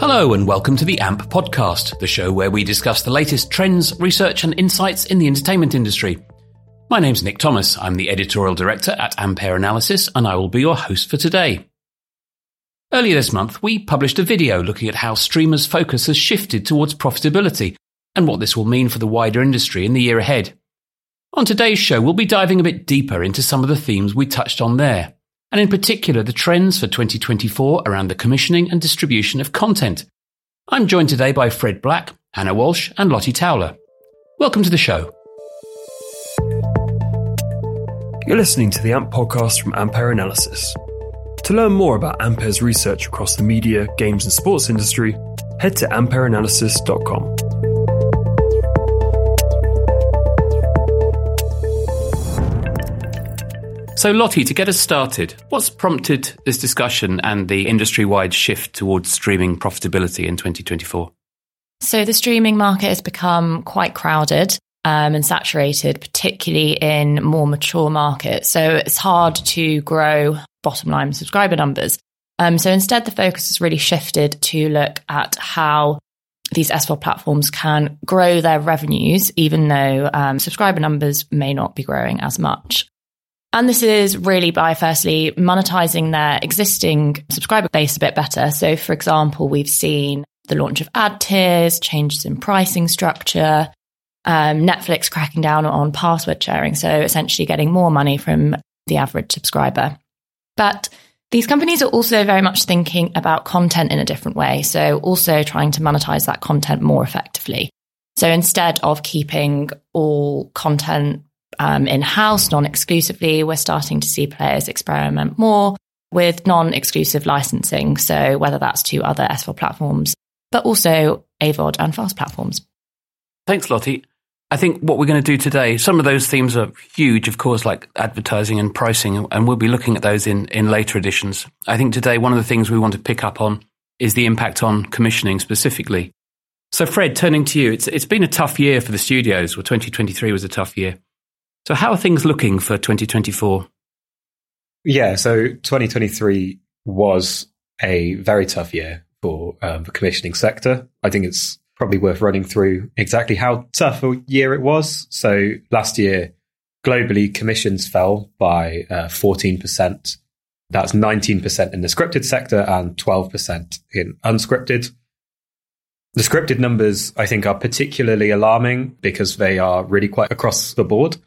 Hello, and welcome to the AMP podcast, the show where we discuss the latest trends, research, and insights in the entertainment industry. My name's Nick Thomas. I'm the editorial director at Ampere Analysis, and I will be your host for today. Earlier this month, we published a video looking at how streamers' focus has shifted towards profitability and what this will mean for the wider industry in the year ahead. On today's show, we'll be diving a bit deeper into some of the themes we touched on there and in particular the trends for 2024 around the commissioning and distribution of content. I'm joined today by Fred Black, Hannah Walsh, and Lottie Towler. Welcome to the show. You're listening to the AMP podcast from Ampere Analysis. To learn more about Ampere's research across the media, games, and sports industry, head to ampereanalysis.com. So, Lottie, to get us started, what's prompted this discussion and the industry wide shift towards streaming profitability in 2024? So, the streaming market has become quite crowded um, and saturated, particularly in more mature markets. So, it's hard to grow bottom line subscriber numbers. Um, so, instead, the focus has really shifted to look at how these SVOD platforms can grow their revenues, even though um, subscriber numbers may not be growing as much. And this is really by firstly monetizing their existing subscriber base a bit better. So, for example, we've seen the launch of ad tiers, changes in pricing structure, um, Netflix cracking down on password sharing. So, essentially getting more money from the average subscriber. But these companies are also very much thinking about content in a different way. So, also trying to monetize that content more effectively. So, instead of keeping all content um, in house, non exclusively. We're starting to see players experiment more with non exclusive licensing. So, whether that's to other SVOD platforms, but also AVOD and FAST platforms. Thanks, Lottie. I think what we're going to do today, some of those themes are huge, of course, like advertising and pricing, and we'll be looking at those in, in later editions. I think today, one of the things we want to pick up on is the impact on commissioning specifically. So, Fred, turning to you, it's, it's been a tough year for the studios. Well, 2023 was a tough year. So, how are things looking for 2024? Yeah, so 2023 was a very tough year for um, the commissioning sector. I think it's probably worth running through exactly how tough a year it was. So, last year, globally, commissions fell by uh, 14%. That's 19% in the scripted sector and 12% in unscripted. The scripted numbers, I think, are particularly alarming because they are really quite across the board.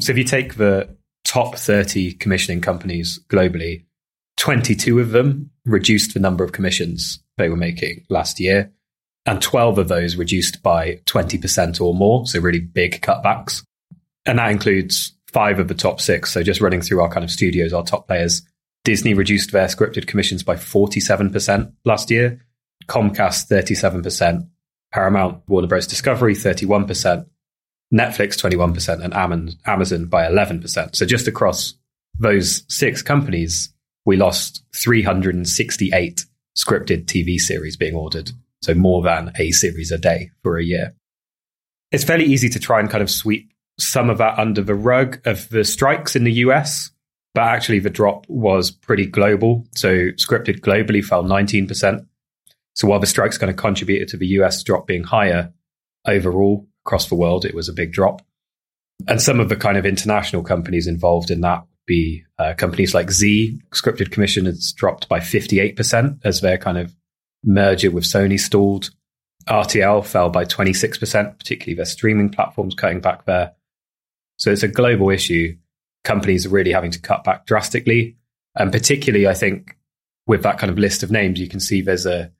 So if you take the top 30 commissioning companies globally, 22 of them reduced the number of commissions they were making last year, and 12 of those reduced by 20% or more. So really big cutbacks. And that includes five of the top six. So just running through our kind of studios, our top players. Disney reduced their scripted commissions by 47% last year. Comcast, 37%. Paramount, Warner Bros. Discovery, 31%. Netflix 21% and Amazon by 11%. So just across those six companies, we lost 368 scripted TV series being ordered. So more than a series a day for a year. It's fairly easy to try and kind of sweep some of that under the rug of the strikes in the US, but actually the drop was pretty global. So scripted globally fell 19%. So while the strikes kind of contributed to the US drop being higher, overall across the world, it was a big drop. And some of the kind of international companies involved in that would be uh, companies like Zee. Scripted commission has dropped by 58% as their kind of merger with Sony stalled. RTL fell by 26%, particularly their streaming platforms cutting back there. So it's a global issue. Companies are really having to cut back drastically. And particularly, I think, with that kind of list of names, you can see there's a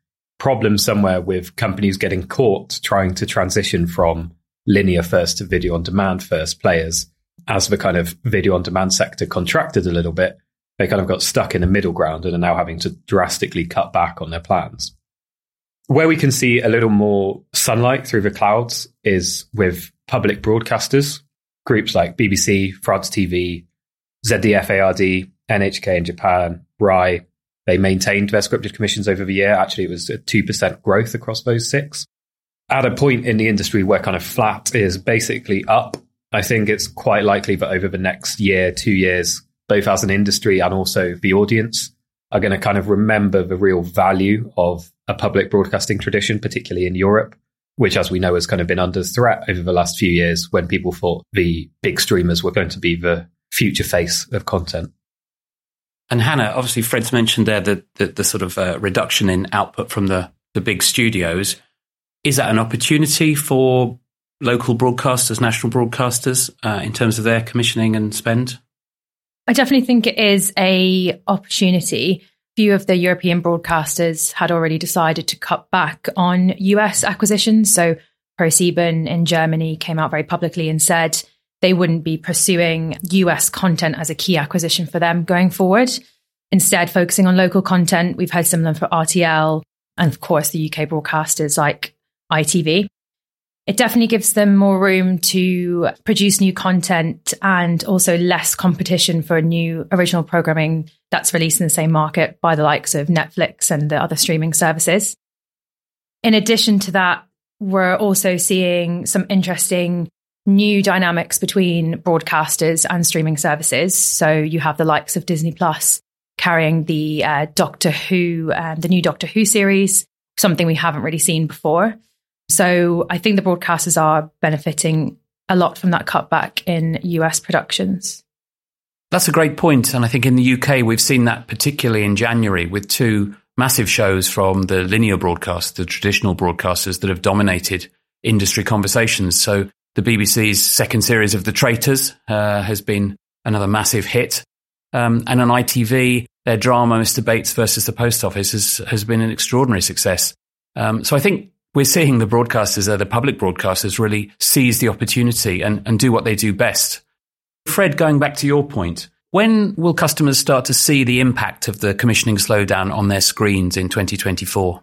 problem somewhere with companies getting caught trying to transition from linear first to video on demand first players. As the kind of video on demand sector contracted a little bit, they kind of got stuck in the middle ground and are now having to drastically cut back on their plans. Where we can see a little more sunlight through the clouds is with public broadcasters, groups like BBC, France TV, ZDF ARD, NHK in Japan, RAI, they maintained their scripted commissions over the year. Actually, it was a 2% growth across those six. At a point in the industry where kind of flat is basically up, I think it's quite likely that over the next year, two years, both as an industry and also the audience, are going to kind of remember the real value of a public broadcasting tradition, particularly in Europe, which, as we know, has kind of been under threat over the last few years when people thought the big streamers were going to be the future face of content. And Hannah, obviously, Fred's mentioned there the, the, the sort of uh, reduction in output from the, the big studios. Is that an opportunity for local broadcasters, national broadcasters, uh, in terms of their commissioning and spend? I definitely think it is a opportunity. Few of the European broadcasters had already decided to cut back on US acquisitions. So ProSieben in Germany came out very publicly and said they wouldn't be pursuing US content as a key acquisition for them going forward. Instead, focusing on local content. We've heard similar for RTL and, of course, the UK broadcasters like ITV it definitely gives them more room to produce new content and also less competition for new original programming that's released in the same market by the likes of Netflix and the other streaming services. In addition to that, we're also seeing some interesting new dynamics between broadcasters and streaming services. So you have the likes of Disney Plus carrying the uh, Doctor Who, uh, the new Doctor Who series, something we haven't really seen before. So I think the broadcasters are benefiting a lot from that cutback in US productions. That's a great point. And I think in the UK, we've seen that particularly in January with two massive shows from the linear broadcast, the traditional broadcasters that have dominated industry conversations. So the BBC's second series of The Traitors uh, has been another massive hit. Um, and on ITV, their drama, Mr. Bates versus the Post Office, has, has been an extraordinary success. Um, so I think we're seeing the broadcasters, uh, the public broadcasters, really seize the opportunity and, and do what they do best. Fred, going back to your point, when will customers start to see the impact of the commissioning slowdown on their screens in 2024?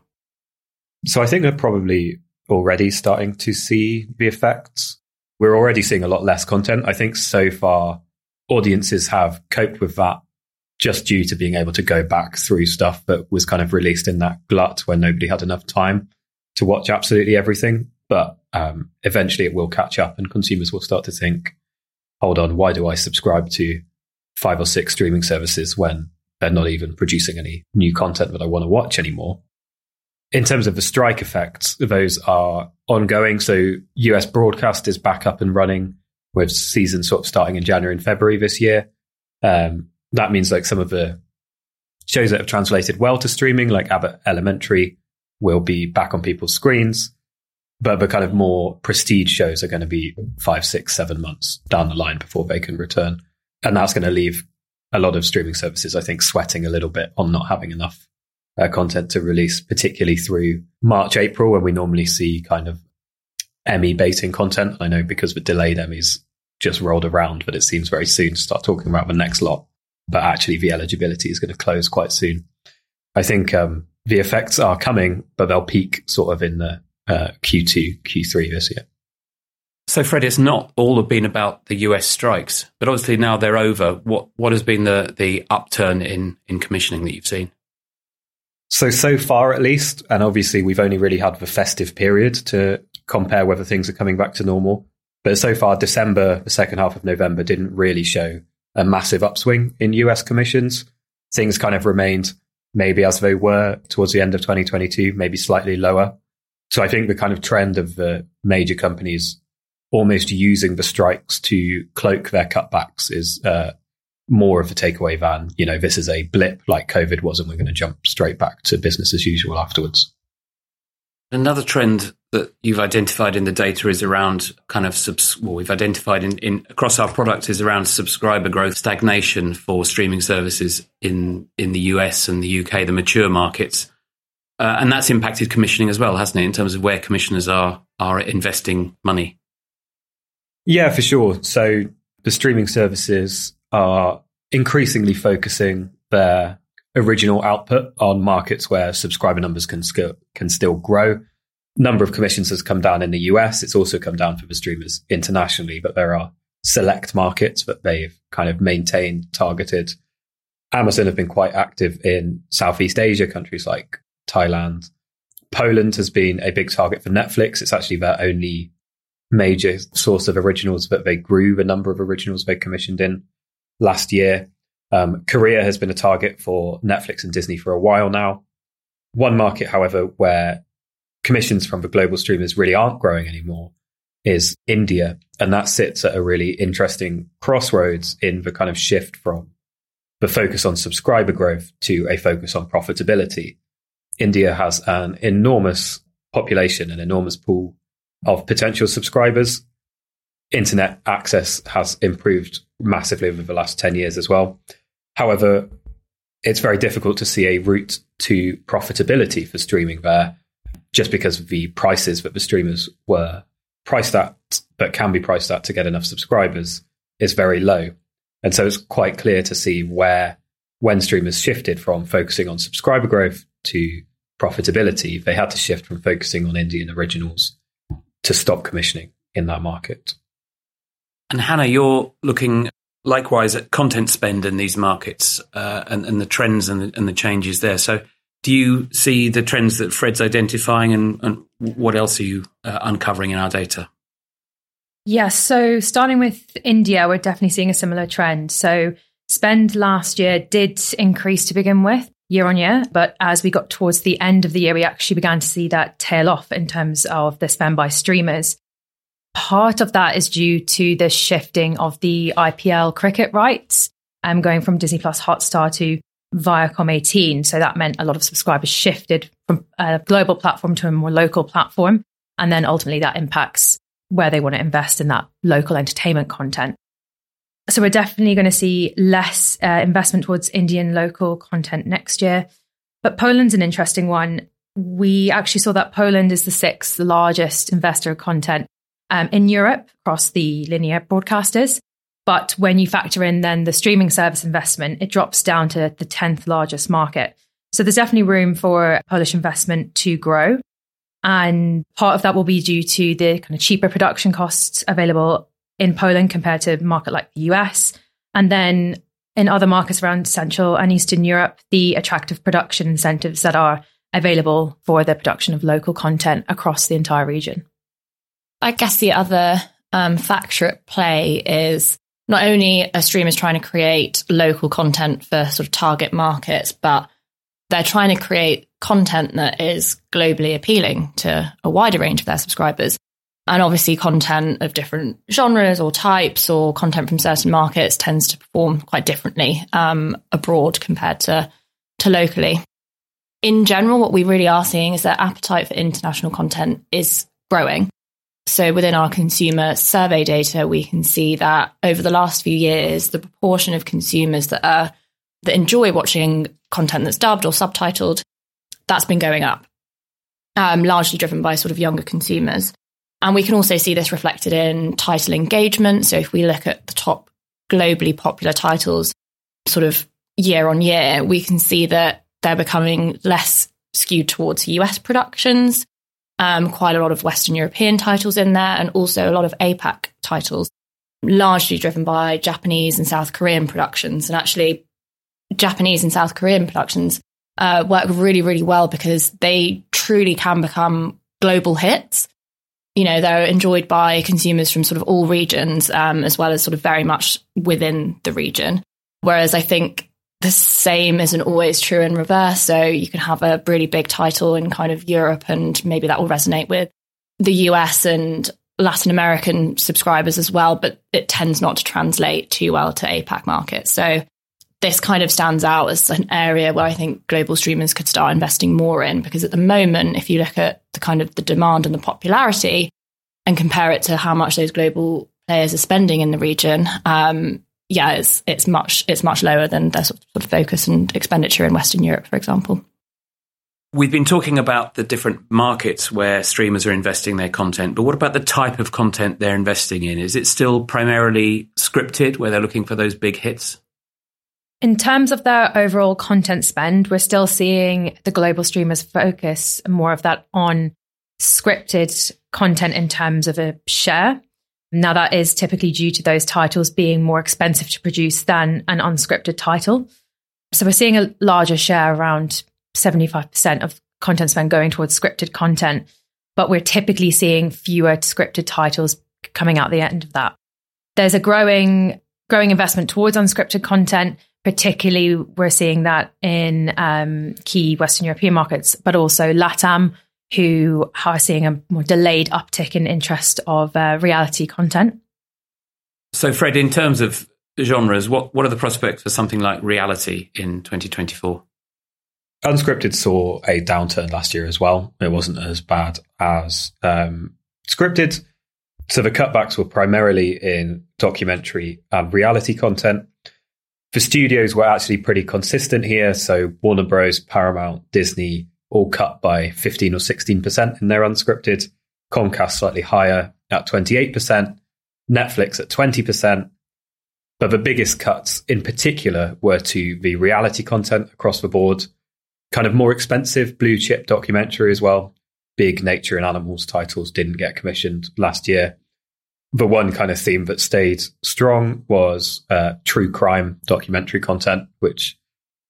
So I think they're probably already starting to see the effects. We're already seeing a lot less content. I think so far audiences have coped with that just due to being able to go back through stuff that was kind of released in that glut when nobody had enough time to watch absolutely everything, but um, eventually it will catch up and consumers will start to think, hold on, why do I subscribe to five or six streaming services when they're not even producing any new content that I want to watch anymore? In terms of the strike effects, those are ongoing. So US broadcast is back up and running with season sort of starting in January and February this year. Um, that means like some of the shows that have translated well to streaming, like Abbott Elementary, will be back on people's screens. But the kind of more prestige shows are going to be five, six, seven months down the line before they can return. And that's going to leave a lot of streaming services, I think, sweating a little bit on not having enough uh, content to release, particularly through March, April, when we normally see kind of Emmy baiting content. I know because the delayed Emmys just rolled around, but it seems very soon to start talking about the next lot. But actually, the eligibility is going to close quite soon. I think um, the effects are coming, but they'll peak sort of in the uh, Q2, Q3 this year. So, Fred, it's not all been about the US strikes, but obviously now they're over. What what has been the the upturn in in commissioning that you've seen? So so far, at least, and obviously we've only really had the festive period to compare whether things are coming back to normal. But so far, December, the second half of November, didn't really show a massive upswing in US commissions. Things kind of remained maybe as they were towards the end of 2022, maybe slightly lower. So I think the kind of trend of the major companies almost using the strikes to cloak their cutbacks is uh, more of a takeaway than, you know, this is a blip like COVID was and we're going to jump straight back to business as usual afterwards. Another trend that you've identified in the data is around kind of subs- well, we've identified in, in across our products is around subscriber growth stagnation for streaming services in in the US and the UK, the mature markets, uh, and that's impacted commissioning as well, hasn't it? In terms of where commissioners are are investing money. Yeah, for sure. So the streaming services are increasingly focusing their original output on markets where subscriber numbers can sk- can still grow. Number of commissions has come down in the US. It's also come down for the streamers internationally, but there are select markets that they've kind of maintained, targeted. Amazon have been quite active in Southeast Asia, countries like Thailand. Poland has been a big target for Netflix. It's actually their only major source of originals, but they grew the number of originals they commissioned in last year. Um, Korea has been a target for Netflix and Disney for a while now. One market, however, where commissions from the global streamers really aren't growing anymore is India. And that sits at a really interesting crossroads in the kind of shift from the focus on subscriber growth to a focus on profitability. India has an enormous population, an enormous pool of potential subscribers. Internet access has improved massively over the last 10 years as well. However, it's very difficult to see a route to profitability for streaming there just because of the prices that the streamers were priced at, but can be priced at to get enough subscribers is very low. And so it's quite clear to see where, when streamers shifted from focusing on subscriber growth to profitability, they had to shift from focusing on Indian originals to stop commissioning in that market. And Hannah, you're looking likewise at content spend in these markets uh, and, and, the trends and the, and the, changes there. So, do you see the trends that Fred's identifying, and, and what else are you uh, uncovering in our data? Yes. So, starting with India, we're definitely seeing a similar trend. So, spend last year did increase to begin with year on year. But as we got towards the end of the year, we actually began to see that tail off in terms of the spend by streamers. Part of that is due to the shifting of the IPL cricket rights, um, going from Disney Plus Hotstar to Viacom 18. So that meant a lot of subscribers shifted from a global platform to a more local platform. And then ultimately that impacts where they want to invest in that local entertainment content. So we're definitely going to see less uh, investment towards Indian local content next year. But Poland's an interesting one. We actually saw that Poland is the sixth largest investor of content um, in Europe across the linear broadcasters. But when you factor in then the streaming service investment, it drops down to the 10th largest market. So there's definitely room for Polish investment to grow. And part of that will be due to the kind of cheaper production costs available in Poland compared to a market like the US. And then in other markets around Central and Eastern Europe, the attractive production incentives that are available for the production of local content across the entire region. I guess the other um, factor at play is not only are streamers trying to create local content for sort of target markets, but they're trying to create content that is globally appealing to a wider range of their subscribers. And obviously, content of different genres or types or content from certain markets tends to perform quite differently um, abroad compared to, to locally. In general, what we really are seeing is that appetite for international content is growing. So within our consumer survey data, we can see that over the last few years, the proportion of consumers that are that enjoy watching content that's dubbed or subtitled, that's been going up, um, largely driven by sort of younger consumers. And we can also see this reflected in title engagement. So if we look at the top globally popular titles, sort of year on year, we can see that they're becoming less skewed towards US productions um, quite a lot of Western European titles in there, and also a lot of APAC titles, largely driven by Japanese and South Korean productions. And actually, Japanese and South Korean productions uh, work really, really well because they truly can become global hits. You know, they're enjoyed by consumers from sort of all regions, um, as well as sort of very much within the region. Whereas I think the same isn't always true in reverse. So you can have a really big title in kind of Europe, and maybe that will resonate with the US and Latin American subscribers as well, but it tends not to translate too well to APAC markets. So this kind of stands out as an area where I think global streamers could start investing more in because at the moment, if you look at the kind of the demand and the popularity and compare it to how much those global players are spending in the region, um, yeah, it's it's much it's much lower than their sort of focus and expenditure in Western Europe, for example. We've been talking about the different markets where streamers are investing their content, but what about the type of content they're investing in? Is it still primarily scripted, where they're looking for those big hits? In terms of their overall content spend, we're still seeing the global streamers focus more of that on scripted content in terms of a share. Now, that is typically due to those titles being more expensive to produce than an unscripted title. So we're seeing a larger share, around 75% of content spend going towards scripted content, but we're typically seeing fewer scripted titles coming out the end of that. There's a growing growing investment towards unscripted content, Particularly, we're seeing that in um, key Western European markets, but also LATAM, who are seeing a more delayed uptick in interest of uh, reality content. So, Fred, in terms of genres, what, what are the prospects for something like reality in 2024? Unscripted saw a downturn last year as well. It wasn't as bad as um, scripted. So the cutbacks were primarily in documentary and reality content. For studios, we're actually pretty consistent here. So Warner Bros, Paramount, Disney all cut by 15 or 16% in their unscripted. Comcast slightly higher at 28%, Netflix at 20%. But the biggest cuts in particular were to the reality content across the board, kind of more expensive blue chip documentary as well. Big nature and animals titles didn't get commissioned last year. The one kind of theme that stayed strong was uh, true crime documentary content, which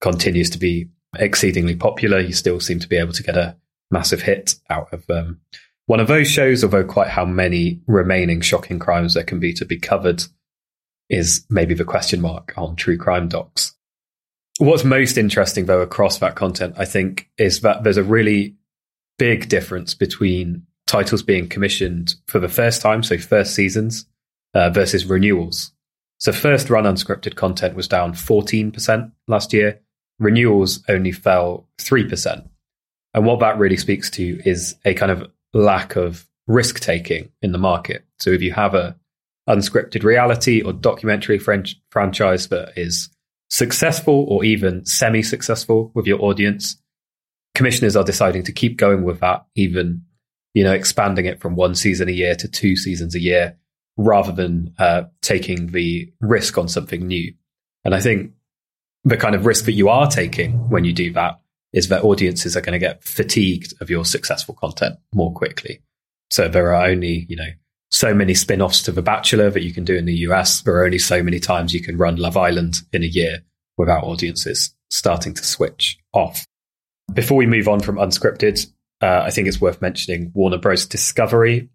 continues to be exceedingly popular. You still seem to be able to get a massive hit out of um, one of those shows, although quite how many remaining shocking crimes there can be to be covered is maybe the question mark on true crime docs. What's most interesting, though, across that content, I think, is that there's a really big difference between titles being commissioned for the first time, so first seasons, uh, versus renewals. So, first run unscripted content was down 14% last year. Renewals only fell 3%. And what that really speaks to is a kind of lack of risk taking in the market. So, if you have a unscripted reality or documentary franchise that is successful or even semi successful with your audience, commissioners are deciding to keep going with that, even you know expanding it from one season a year to two seasons a year, rather than uh, taking the risk on something new. And I think the kind of risk that you are taking when you do that is that audiences are going to get fatigued of your successful content more quickly. So there are only you know so many spin offs to The Bachelor that you can do in the US. There are only so many times you can run Love Island in a year without audiences starting to switch off. Before we move on from unscripted, uh, I think it's worth mentioning Warner Bros. Discovery.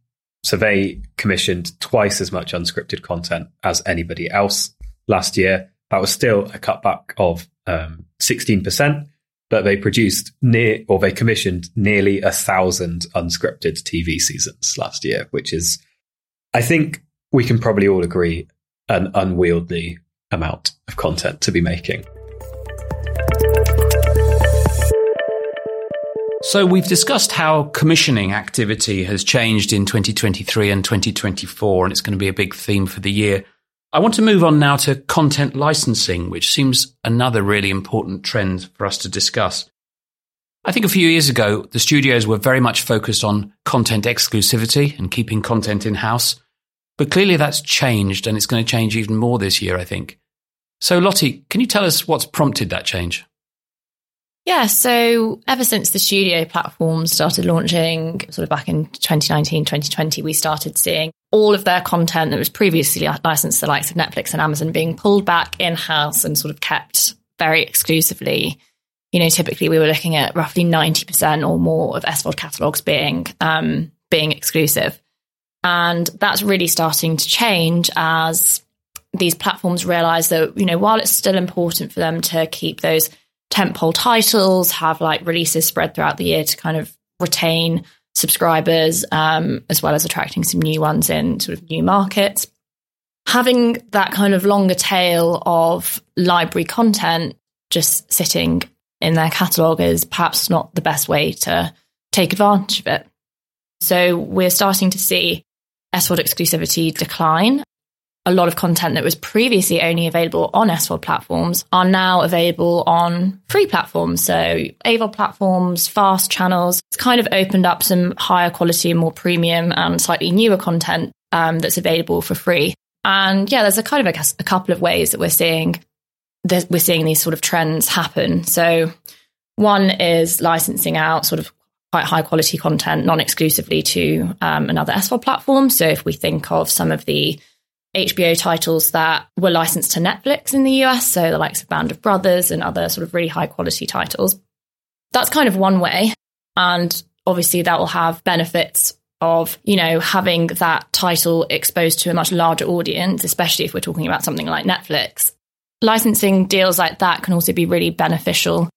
So they commissioned twice as much unscripted content as anybody else last year. That was still a cutback of um, 16%, but they produced near, or they commissioned nearly a thousand unscripted TV seasons last year, which is I think we can probably all agree an unwieldy amount of content to be making. So, we've discussed how commissioning activity has changed in 2023 and 2024, and it's going to be a big theme for the year. I want to move on now to content licensing, which seems another really important trend for us to discuss. I think a few years ago, the studios were very much focused on content exclusivity and keeping content in house. But clearly that's changed and it's going to change even more this year, I think. So, Lottie, can you tell us what's prompted that change? Yeah, so ever since the studio platforms started launching, sort of back in 2019, 2020, we started seeing all of their content that was previously licensed to the likes of Netflix and Amazon being pulled back in house and sort of kept very exclusively. You know, typically we were looking at roughly 90% or more of SVOD catalogs being um, being exclusive. And that's really starting to change as these platforms realize that, you know, while it's still important for them to keep those tentpole titles, have like releases spread throughout the year to kind of retain subscribers, um, as well as attracting some new ones in sort of new markets. Having that kind of longer tail of library content just sitting in their catalogue is perhaps not the best way to take advantage of it. So we're starting to see SVOD exclusivity decline. A lot of content that was previously only available on SVOD platforms are now available on free platforms. So AVOD platforms, fast channels. It's kind of opened up some higher quality and more premium and slightly newer content um, that's available for free. And yeah, there's a kind of a, a couple of ways that we're seeing that we're seeing these sort of trends happen. So one is licensing out sort of quite high quality content non exclusively to um, another SVOD platform. So if we think of some of the HBO titles that were licensed to Netflix in the US, so the likes of Band of Brothers and other sort of really high quality titles, that's kind of one way. And obviously, that will have benefits of, you know, having that title exposed to a much larger audience, especially if we're talking about something like Netflix. licensing deals like that can also be really beneficial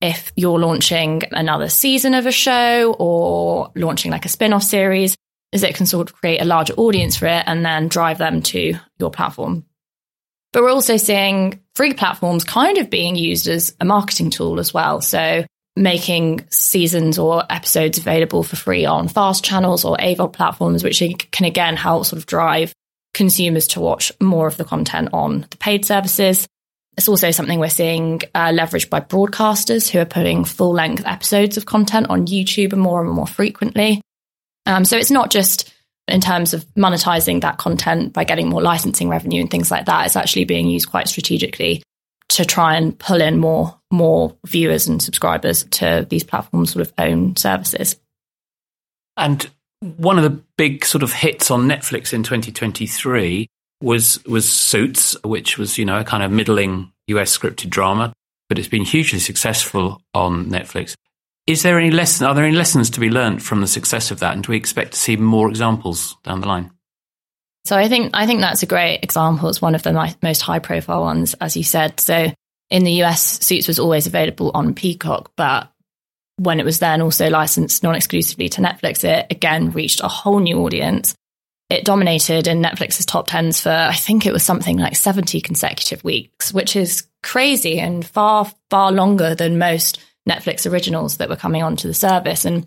if you're launching another season of a show or launching like a spin-off series is it can sort of create a larger audience for it and then drive them to your platform. But we're also seeing free platforms kind of being used as a marketing tool as well. So making seasons or episodes available for free on fast channels or AVOD platforms which can again help sort of drive consumers to watch more of the content on the paid services. It's also something we're seeing uh, leveraged by broadcasters who are putting full length episodes of content on YouTube more and more frequently. Um, so it's not just in terms of monetizing that content by getting more licensing revenue and things like that. It's actually being used quite strategically to try and pull in more more viewers and subscribers to these platforms' sort of own services. And one of the big sort of hits on Netflix in 2023 was was Suits, which was you know a kind of middling US scripted drama, but it's been hugely successful on Netflix. Is there any lesson? Are there any lessons to be learned from the success of that, and do we expect to see more examples down the line? So I think I think that's a great example. It's one of the most high profile ones, as you said. So in the US, Suits was always available on Peacock, but when it was then also licensed non exclusively to Netflix, it again reached a whole new audience it dominated in Netflix's top tens for, I think it was something like 70 consecutive weeks, which is crazy and far, far longer than most Netflix originals that were coming onto the service. And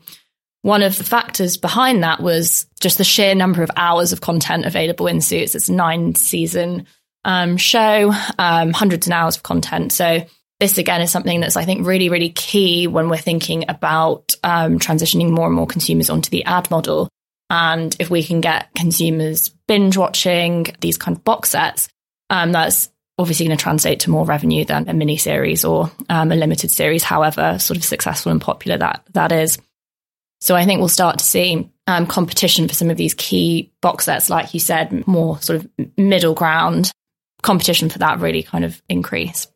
one of the factors behind that was just the sheer number of hours of content available in Suits. It's a nine season um, show, um, hundreds of hours of content. So this again is something that's I think really, really key when we're thinking about um, transitioning more and more consumers onto the ad model and if we can get consumers binge watching these kind of box sets, um, that's obviously going to translate to more revenue than a mini series or um, a limited series, however sort of successful and popular that that is. So I think we'll start to see um, competition for some of these key box sets, like you said, more sort of middle ground competition for that really kind of increase.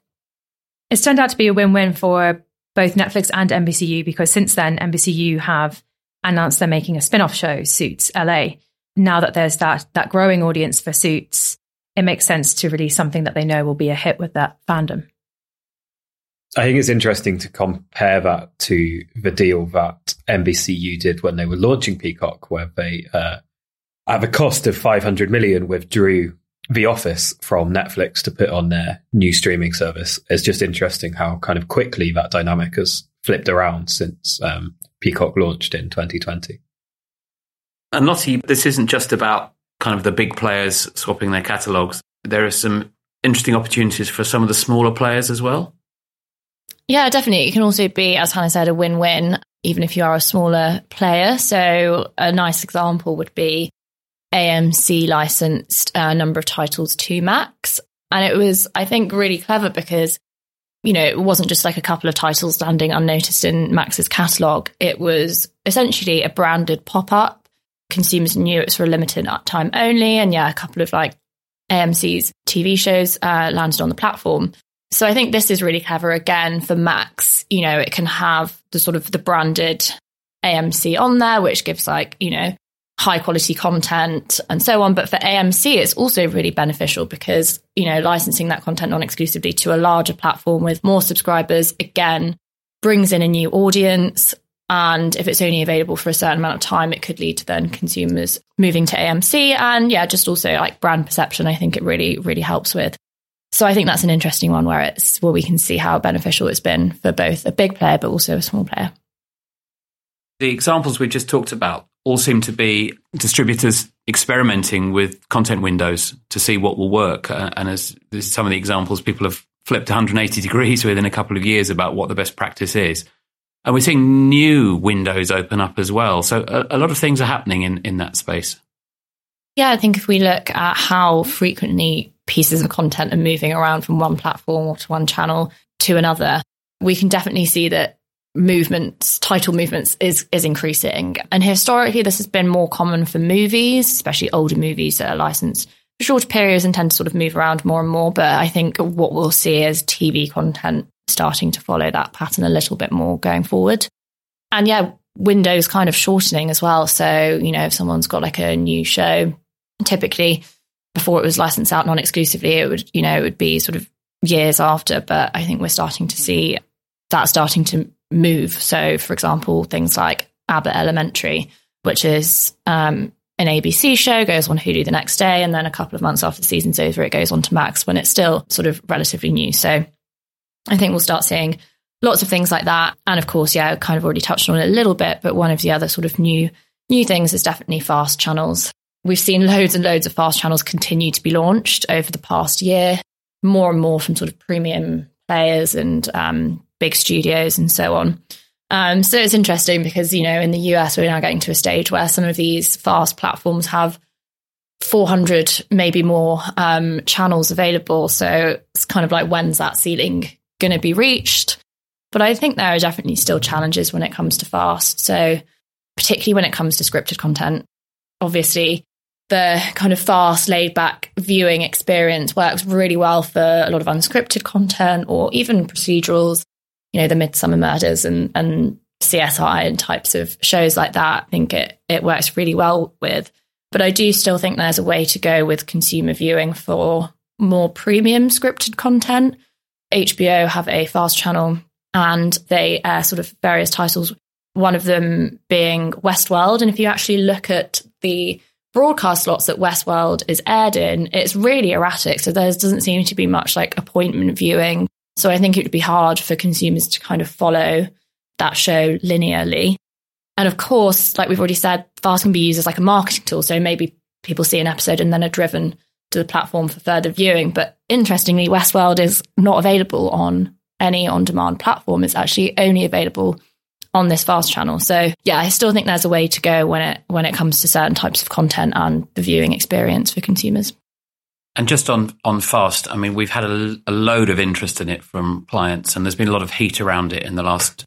It's turned out to be a win-win for both Netflix and NBCU because since then NBCU have announced they're making a spin-off show, Suits LA. Now that there's that that growing audience for Suits, it makes sense to release something that they know will be a hit with that fandom. I think it's interesting to compare that to the deal that NBCU did when they were launching Peacock, where they, uh, at the cost of 500 million, withdrew The Office from Netflix to put on their new streaming service. It's just interesting how kind of quickly that dynamic has flipped around since um, Peacock launched in 2020. And Lottie, this isn't just about kind of the big players swapping their catalogs. There are some interesting opportunities for some of the smaller players as well. Yeah, definitely. It can also be, as Hannah said, a win win, even if you are a smaller player. So, a nice example would be AMC licensed a number of titles to Max. And it was, I think, really clever because you know, it wasn't just like a couple of titles landing unnoticed in Max's catalogue. It was essentially a branded pop up. Consumers knew it was for a limited time only. And yeah, a couple of like AMC's TV shows uh, landed on the platform. So I think this is really clever again for Max. You know, it can have the sort of the branded AMC on there, which gives like, you know, high quality content and so on. But for AMC, it's also really beneficial because, you know, licensing that content non exclusively to a larger platform with more subscribers, again, brings in a new audience. And if it's only available for a certain amount of time, it could lead to then consumers moving to AMC. And yeah, just also like brand perception, I think it really, really helps with. So I think that's an interesting one where it's where we can see how beneficial it's been for both a big player but also a small player. The examples we just talked about all seem to be distributors experimenting with content windows to see what will work. Uh, and as some of the examples, people have flipped 180 degrees within a couple of years about what the best practice is. And we're seeing new windows open up as well. So a, a lot of things are happening in, in that space. Yeah, I think if we look at how frequently pieces of content are moving around from one platform or to one channel to another, we can definitely see that movements, title movements is is increasing. And historically this has been more common for movies, especially older movies that are licensed for shorter periods and tend to sort of move around more and more. But I think what we'll see is TV content starting to follow that pattern a little bit more going forward. And yeah, windows kind of shortening as well. So, you know, if someone's got like a new show, typically before it was licensed out non exclusively, it would, you know, it would be sort of years after, but I think we're starting to see that starting to move. So, for example, things like Abbott Elementary, which is um, an ABC show, goes on Hulu the next day, and then a couple of months after the season's over, it goes on to Max when it's still sort of relatively new. So, I think we'll start seeing lots of things like that. And of course, yeah, I kind of already touched on it a little bit, but one of the other sort of new new things is definitely fast channels. We've seen loads and loads of fast channels continue to be launched over the past year, more and more from sort of premium players and um, big studios and so on. Um, so it's interesting because, you know, in the US, we're now getting to a stage where some of these fast platforms have 400, maybe more um, channels available. So it's kind of like, when's that ceiling going to be reached? But I think there are definitely still challenges when it comes to fast. So, particularly when it comes to scripted content, obviously, the kind of fast, laid back viewing experience works really well for a lot of unscripted content or even procedurals, you know, the Midsomer Murders and, and CSI and types of shows like that. I think it, it works really well with. But I do still think there's a way to go with consumer viewing for more premium scripted content. HBO have a fast channel and they air sort of various titles, one of them being Westworld. And if you actually look at the broadcast slots that Westworld is aired in, it's really erratic. So there doesn't seem to be much like appointment viewing. So I think it would be hard for consumers to kind of follow that show linearly. And of course, like we've already said, fast can be used as like a marketing tool. So maybe people see an episode and then are driven to the platform for further viewing. But interestingly, Westworld is not available on any on demand platform. It's actually only available on this fast channel. So yeah, I still think there's a way to go when it when it comes to certain types of content and the viewing experience for consumers. And just on on fast, I mean, we've had a, a load of interest in it from clients, and there's been a lot of heat around it in the last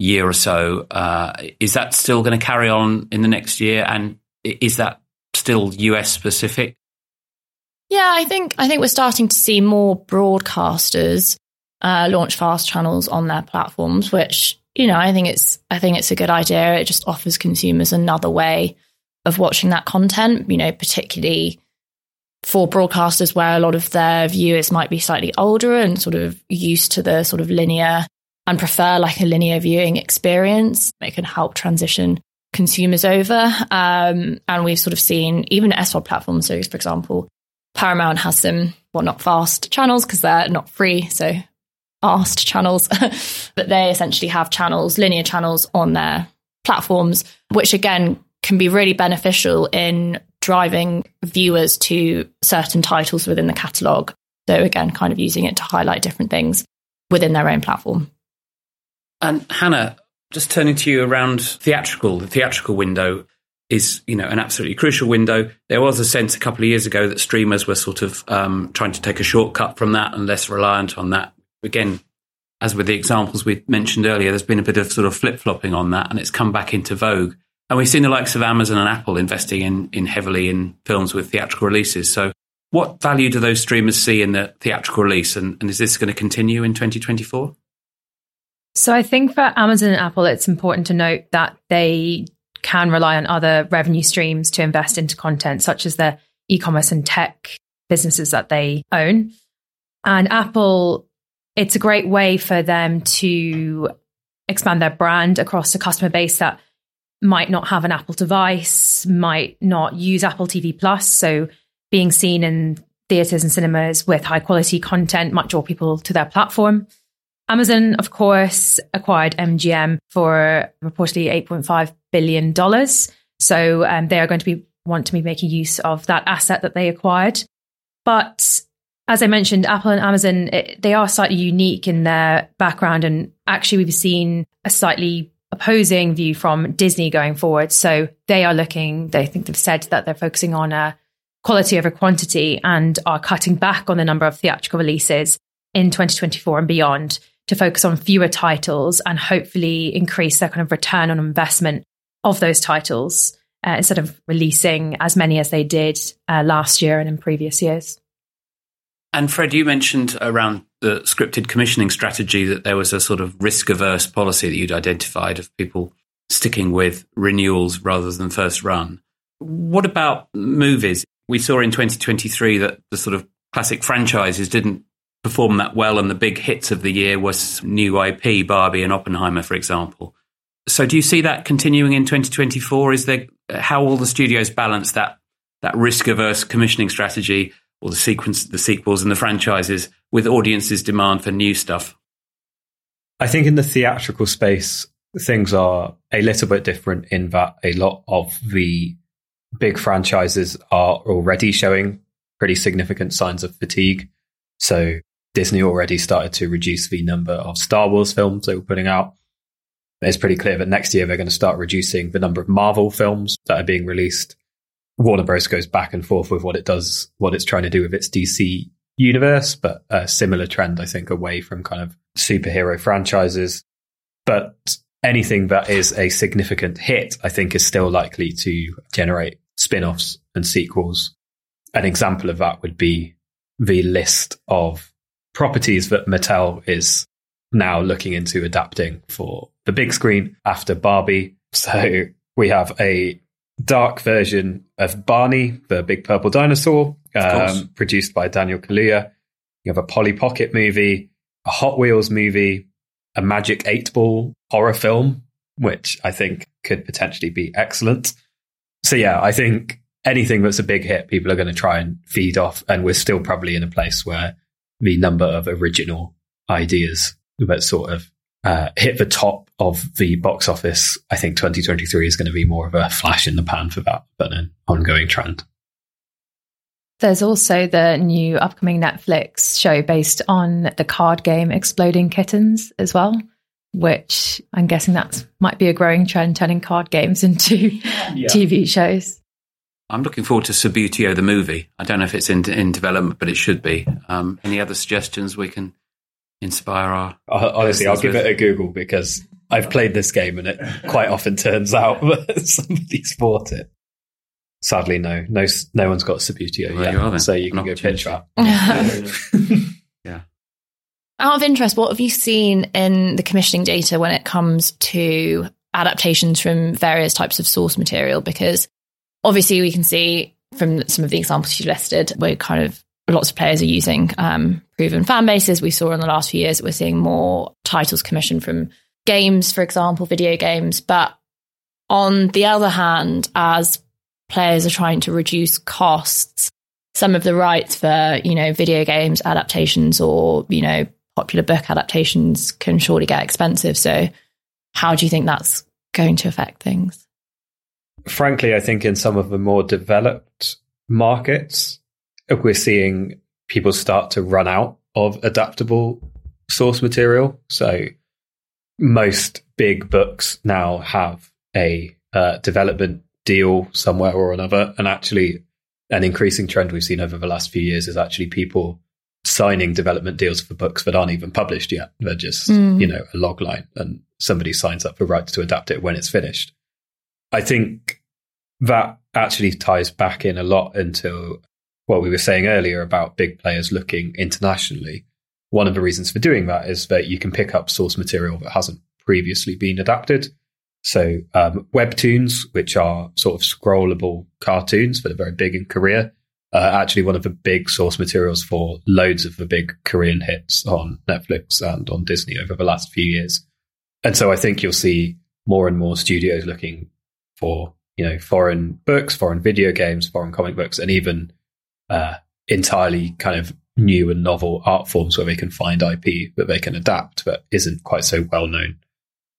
year or so. Uh, is that still going to carry on in the next year? And is that still US specific? Yeah, I think I think we're starting to see more broadcasters uh, launch fast channels on their platforms, which you know I think it's I think it's a good idea. It just offers consumers another way of watching that content. You know, particularly for broadcasters where a lot of their viewers might be slightly older and sort of used to the sort of linear and prefer like a linear viewing experience. It can help transition consumers over. Um, and we've sort of seen even SVOD platforms. So, for example, Paramount has some, well, not fast channels because they're not free. So asked channels, but they essentially have channels, linear channels on their platforms, which again can be really beneficial in driving viewers to certain titles within the catalogue. So again, kind of using it to highlight different things within their own platform. And Hannah, just turning to you around theatrical, the theatrical window is you know an absolutely crucial window. There was a sense a couple of years ago that streamers were sort of um, trying to take a shortcut from that and less reliant on that again, as with the examples we mentioned earlier, there's been a bit of sort of flip flopping on that, and it's come back into vogue. And we've seen the likes of Amazon and Apple investing in, in heavily in films with theatrical releases. So, what value do those streamers see in the theatrical release, and, and is this going to continue in 2024? So, I think for Amazon and Apple, it's important to note that they can rely on other revenue streams to invest into content, such as the e commerce and tech businesses that they own. And Apple it's a great way for them to expand their brand across a customer base that might not have an Apple device, might not use Apple TV Plus. So being seen in theaters and cinemas with high quality content might draw people to their platform. Amazon, of course, acquired MGM for reportedly $8.5 billion. So um, they are going to be want to be making use of that asset that they acquired. But as I mentioned, Apple and Amazon, it, they are slightly unique in their background. And actually, we've seen a slightly opposing view from Disney going forward. So they are looking, they think they've said that they're focusing on a quality over quantity and are cutting back on the number of theatrical releases in 2024 and beyond to focus on fewer titles and hopefully increase their kind of return on investment of those titles uh, instead of releasing as many as they did uh, last year and in previous years. And Fred, you mentioned around the scripted commissioning strategy that there was a sort of risk averse policy that you'd identified of people sticking with renewals rather than first run. What about movies? We saw in 2023 that the sort of classic franchises didn't performed that well, and the big hits of the year was new IP, Barbie and Oppenheimer, for example. So, do you see that continuing in 2024? Is there how will the studios balance that that risk averse commissioning strategy or the sequence, the sequels, and the franchises with audiences' demand for new stuff? I think in the theatrical space, things are a little bit different in that a lot of the big franchises are already showing pretty significant signs of fatigue. So Disney already started to reduce the number of Star Wars films they were putting out. It's pretty clear that next year they're going to start reducing the number of Marvel films that are being released. Warner Bros. goes back and forth with what it does, what it's trying to do with its DC universe, but a similar trend, I think, away from kind of superhero franchises. But anything that is a significant hit, I think, is still likely to generate spin offs and sequels. An example of that would be the list of properties that Mattel is now looking into adapting for the big screen after Barbie. So we have a dark version of Barney, the big purple dinosaur, um, produced by Daniel Kaluuya. You have a Polly Pocket movie, a Hot Wheels movie, a Magic 8 Ball horror film, which I think could potentially be excellent. So, yeah, I think anything that's a big hit, people are going to try and feed off. And we're still probably in a place where the number of original ideas that sort of uh, hit the top of the box office, I think 2023 is going to be more of a flash in the pan for that, but an ongoing trend. There's also the new upcoming Netflix show based on the card game Exploding Kittens as well, which I'm guessing that might be a growing trend, turning card games into yeah. TV shows. I'm looking forward to Subbuteo the movie. I don't know if it's in in development, but it should be. Um, any other suggestions we can inspire our? Honestly, I'll give with? it a Google because I've played this game and it quite often turns out that somebody's bought it. Sadly, no, no, no one's got Subbuteo well, yet, you so you can go pitch that. yeah. Out of interest, what have you seen in the commissioning data when it comes to adaptations from various types of source material? Because obviously, we can see from some of the examples you listed, where kind of lots of players are using um, proven fan bases. We saw in the last few years we're seeing more titles commissioned from games, for example, video games. But on the other hand, as players are trying to reduce costs. Some of the rights for, you know, video games adaptations or, you know, popular book adaptations can surely get expensive. So how do you think that's going to affect things? Frankly, I think in some of the more developed markets, we're seeing people start to run out of adaptable source material. So most big books now have a uh, development deal somewhere or another. And actually, an increasing trend we've seen over the last few years is actually people signing development deals for books that aren't even published yet. They're just, mm. you know, a log line and somebody signs up for rights to adapt it when it's finished. I think that actually ties back in a lot into what we were saying earlier about big players looking internationally. One of the reasons for doing that is that you can pick up source material that hasn't previously been adapted. So um, webtoons, which are sort of scrollable cartoons that are very big in Korea, are actually one of the big source materials for loads of the big Korean hits on Netflix and on Disney over the last few years. And so I think you'll see more and more studios looking for you know foreign books, foreign video games, foreign comic books, and even uh, entirely kind of new and novel art forms where they can find IP that they can adapt that isn't quite so well known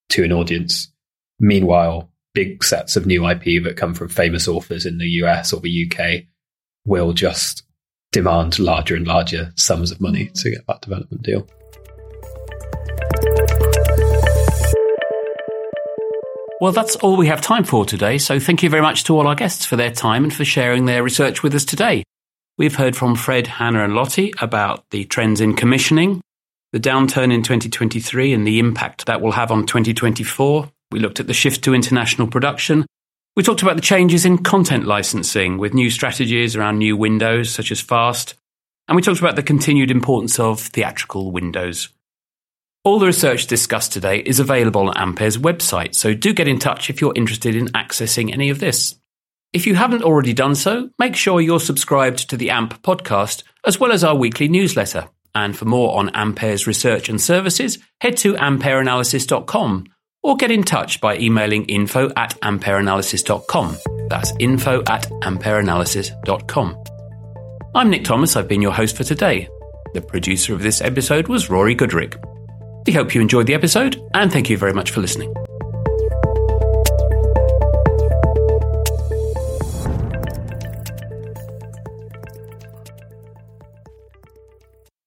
to an audience. Meanwhile, big sets of new IP that come from famous authors in the US or the UK will just demand larger and larger sums of money to get that development deal. Well, that's all we have time for today. So thank you very much to all our guests for their time and for sharing their research with us today. We've heard from Fred, Hannah, and Lottie about the trends in commissioning, the downturn in 2023 and the impact that will have on 2024. We looked at the shift to international production. We talked about the changes in content licensing with new strategies around new windows such as FAST. And we talked about the continued importance of theatrical windows. All the research discussed today is available on Ampere's website, so do get in touch if you're interested in accessing any of this. If you haven't already done so, make sure you're subscribed to the AMP podcast as well as our weekly newsletter. And for more on Ampere's research and services, head to ampereanalysis.com or get in touch by emailing info at ampereanalysis.com. That's info at ampereanalysis.com. I'm Nick Thomas. I've been your host for today. The producer of this episode was Rory Goodrick. We hope you enjoyed the episode and thank you very much for listening.